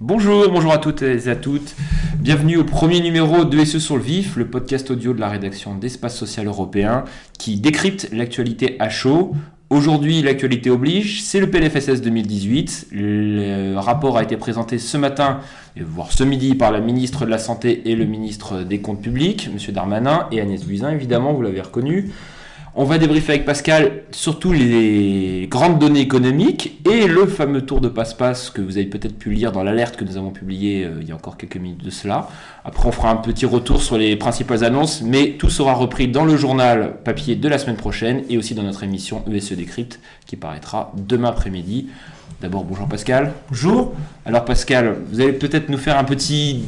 Bonjour, bonjour à toutes et à toutes. Bienvenue au premier numéro de SE sur le vif, le podcast audio de la rédaction d'Espace Social Européen qui décrypte l'actualité à chaud. Aujourd'hui, l'actualité oblige, c'est le PLFSS 2018. Le rapport a été présenté ce matin, voire ce midi, par la ministre de la Santé et le ministre des Comptes Publics, M. Darmanin, et Agnès Buzyn, évidemment, vous l'avez reconnu. On va débriefer avec Pascal surtout les grandes données économiques et le fameux tour de passe-passe que vous avez peut-être pu lire dans l'alerte que nous avons publiée euh, il y a encore quelques minutes de cela. Après, on fera un petit retour sur les principales annonces, mais tout sera repris dans le journal papier de la semaine prochaine et aussi dans notre émission ESE Décrypte qui paraîtra demain après-midi. D'abord, bonjour Pascal. Bonjour. Alors Pascal, vous allez peut-être nous faire un petit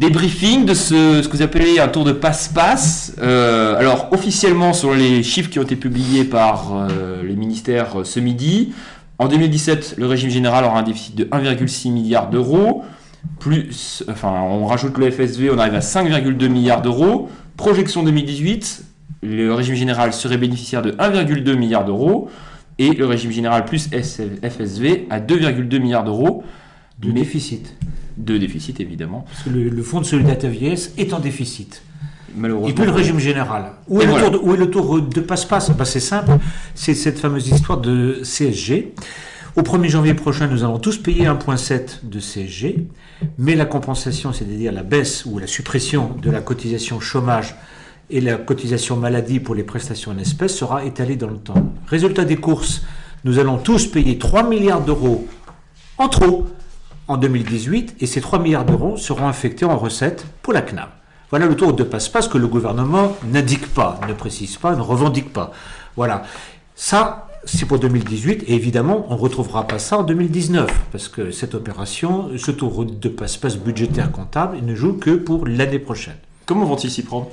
débriefing de ce, ce que vous appelez un tour de passe-passe. Euh, alors officiellement, sur les chiffres qui ont été publiés par euh, les ministères ce midi, en 2017, le régime général aura un déficit de 1,6 milliard d'euros. Plus, enfin, on rajoute le FSV, on arrive à 5,2 milliards d'euros. Projection 2018, le régime général serait bénéficiaire de 1,2 milliard d'euros et le régime général plus FSV à 2,2 milliards d'euros. De déficit. De déficit, évidemment. Parce que le, fonds de solidarité vieillesse est en déficit. Malheureusement. Et puis le régime général. Où, est le, tour de, où est le, tour de, passe-passe? Ben, C'est simple, c'est cette fameuse histoire de CSG. Au 1er janvier prochain, nous allons tous payer 1,7 de CSG, mais la compensation, c'est-à-dire la baisse ou la suppression de la cotisation chômage et la cotisation maladie pour les prestations en espèces sera étalée dans le temps. Résultat des courses, nous allons tous payer 3 milliards d'euros en trop en 2018 et ces 3 milliards d'euros seront affectés en recettes pour la CNAM. Voilà le tour de passe-passe que le gouvernement n'indique pas, ne précise pas, ne revendique pas. Voilà. Ça, c'est pour 2018 et évidemment, on ne retrouvera pas ça en 2019 parce que cette opération, ce tour de passe-passe budgétaire comptable, il ne joue que pour l'année prochaine. Comment vont-ils s'y prendre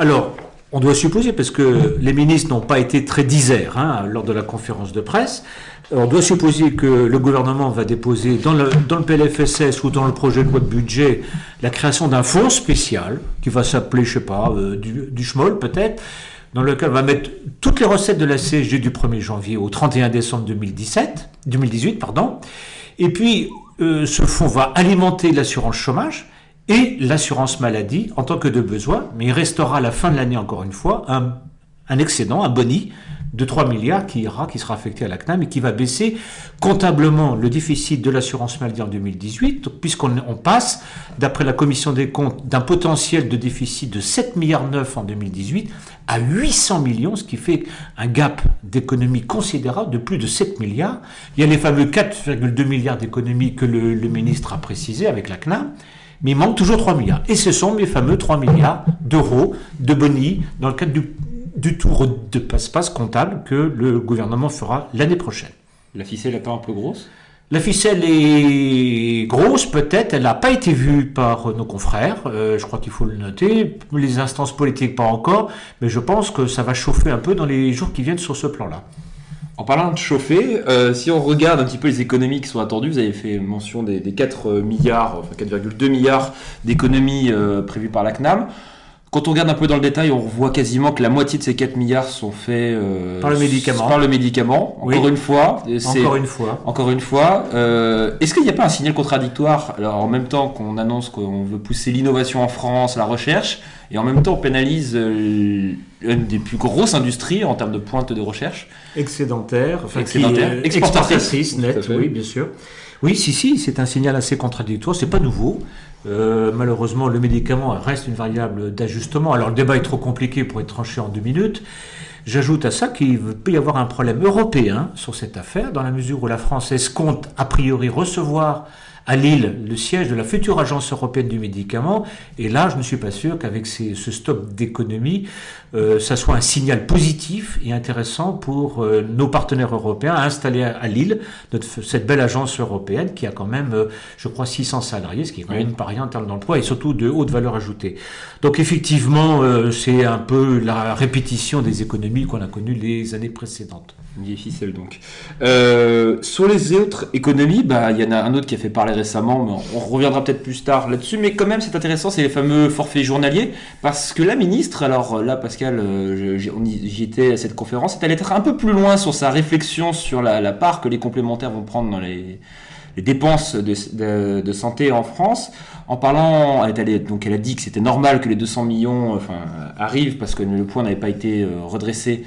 alors, on doit supposer, parce que les ministres n'ont pas été très diserts hein, lors de la conférence de presse, on doit supposer que le gouvernement va déposer dans le, dans le PLFSS ou dans le projet de loi de budget la création d'un fonds spécial qui va s'appeler, je sais pas, euh, du, du schmoll peut-être, dans lequel on va mettre toutes les recettes de la CSG du 1er janvier au 31 décembre 2017, 2018. Pardon. Et puis, euh, ce fonds va alimenter l'assurance chômage et l'assurance maladie en tant que de besoin, mais il restera à la fin de l'année encore une fois un, excédent, un boni de 3 milliards qui ira, qui sera affecté à la CNAM et qui va baisser comptablement le déficit de l'assurance maladie en 2018, puisqu'on on passe, d'après la commission des comptes, d'un potentiel de déficit de 7 milliards 9 en 2018 à 800 millions, ce qui fait un gap d'économie considérable de plus de 7 milliards. Il y a les fameux 4,2 milliards d'économies que le, le ministre a précisé avec la CNAM mais il manque toujours 3 milliards. Et ce sont mes fameux 3 milliards d'euros de boni dans le cadre du, tour de passe-passe comptable que le gouvernement fera l'année prochaine. La ficelle n'est pas un peu grosse? La ficelle est grosse, peut-être, elle n'a pas été vue par nos confrères, euh, je crois qu'il faut le noter, les instances politiques pas encore, mais je pense que ça va chauffer un peu dans les jours qui viennent sur ce plan-là. En parlant de chauffer, euh, si on regarde un petit peu les économies qui sont attendues, vous avez fait mention des, 4 milliards, enfin 4,2 milliards d'économies euh, prévues par la CNAM. Quand on regarde un peu dans le détail, on voit quasiment que la moitié de ces 4 milliards sont faits euh, par le médicament. Par le médicament. Encore une fois. Encore une fois. Encore une fois. Euh, est-ce qu'il n'y a pas un signal contradictoire Alors en même temps qu'on annonce qu'on veut pousser l'innovation en France, la recherche, et en même temps on pénalise euh, une des plus grosses industries en termes de pointe de recherche. Excédentaire. Enfin, Excédentaire. exportatrice, net, oui, bien sûr. Oui, si, si, c'est un signal assez contradictoire. C'est pas nouveau. Euh, malheureusement, le médicament reste une variable d'ajustement. Alors le débat est trop compliqué pour être tranché en deux minutes. J'ajoute à ça qu'il peut y avoir un problème européen sur cette affaire, dans la mesure où la France escompte a priori recevoir à Lille le siège de la future agence européenne du médicament. Et là, je ne suis pas sûr qu'avec ce stop d'économie, euh, ça soit un signal positif et intéressant pour euh, nos partenaires européens à installer à, Lille cette belle agence européenne qui a quand même, euh, je crois, 600 salariés, ce qui est quand même pas rien en termes d'emploi et surtout de haute valeur ajoutée. Donc effectivement, c'est un peu la répétition des économies qu'on a connues les années précédentes. Une ficelle donc. sur les autres économies, bah, il y en a un autre qui a fait parler récemment, mais on reviendra peut-être plus tard là-dessus. Mais quand même, c'est intéressant, c'est les fameux forfaits journaliers, parce que la ministre, alors là, Pascal, j'y étais à cette conférence, est allée être un peu plus loin sur sa réflexion sur la, part que les complémentaires vont prendre dans les, dépenses de, santé en France, en parlant, elle, est allée, donc elle a dit que c'était normal que les 200 millions enfin, arrivent parce que le point n'avait pas été redressé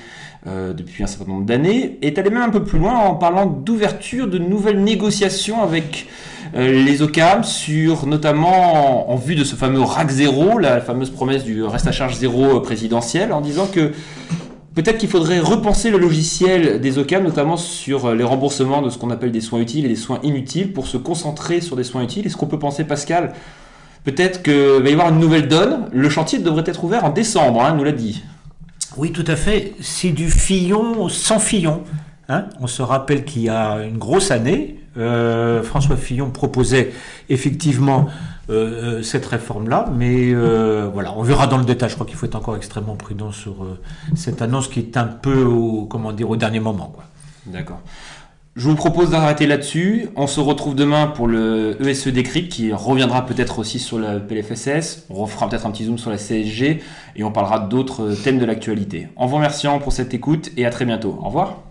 euh, depuis un certain nombre d'années, est allé même un peu plus loin en parlant d'ouverture de nouvelles négociations avec euh, les OCAM sur notamment en, vue de ce fameux RAC zéro, la fameuse promesse du reste à charge zéro présidentiel, en disant que peut-être qu'il faudrait repenser le logiciel des OCAM, notamment sur les remboursements de ce qu'on appelle des soins utiles et des soins inutiles, pour se concentrer sur des soins utiles. Est-ce qu'on peut penser, Pascal, peut-être qu'il va y avoir une nouvelle donne? Le chantier devrait être ouvert en décembre, hein, nous l'a dit. Oui, tout à fait. C'est du Fillon sans Fillon. Hein. On se rappelle qu'il y a une grosse année, euh, François Fillon proposait effectivement euh, euh, cette réforme-là, mais voilà, on verra dans le détail. Je crois qu'il faut être encore extrêmement prudent sur cette annonce qui est un peu au, comment dire, au dernier moment. D'accord. Je vous propose d'arrêter là-dessus. On se retrouve demain pour le ESE e Décrypte qui reviendra peut-être aussi sur la PLFSS. On refera peut-être un petit zoom sur la CSG et on parlera d'autres thèmes de l'actualité. En vous remerciant pour cette écoute et à très bientôt. Au revoir.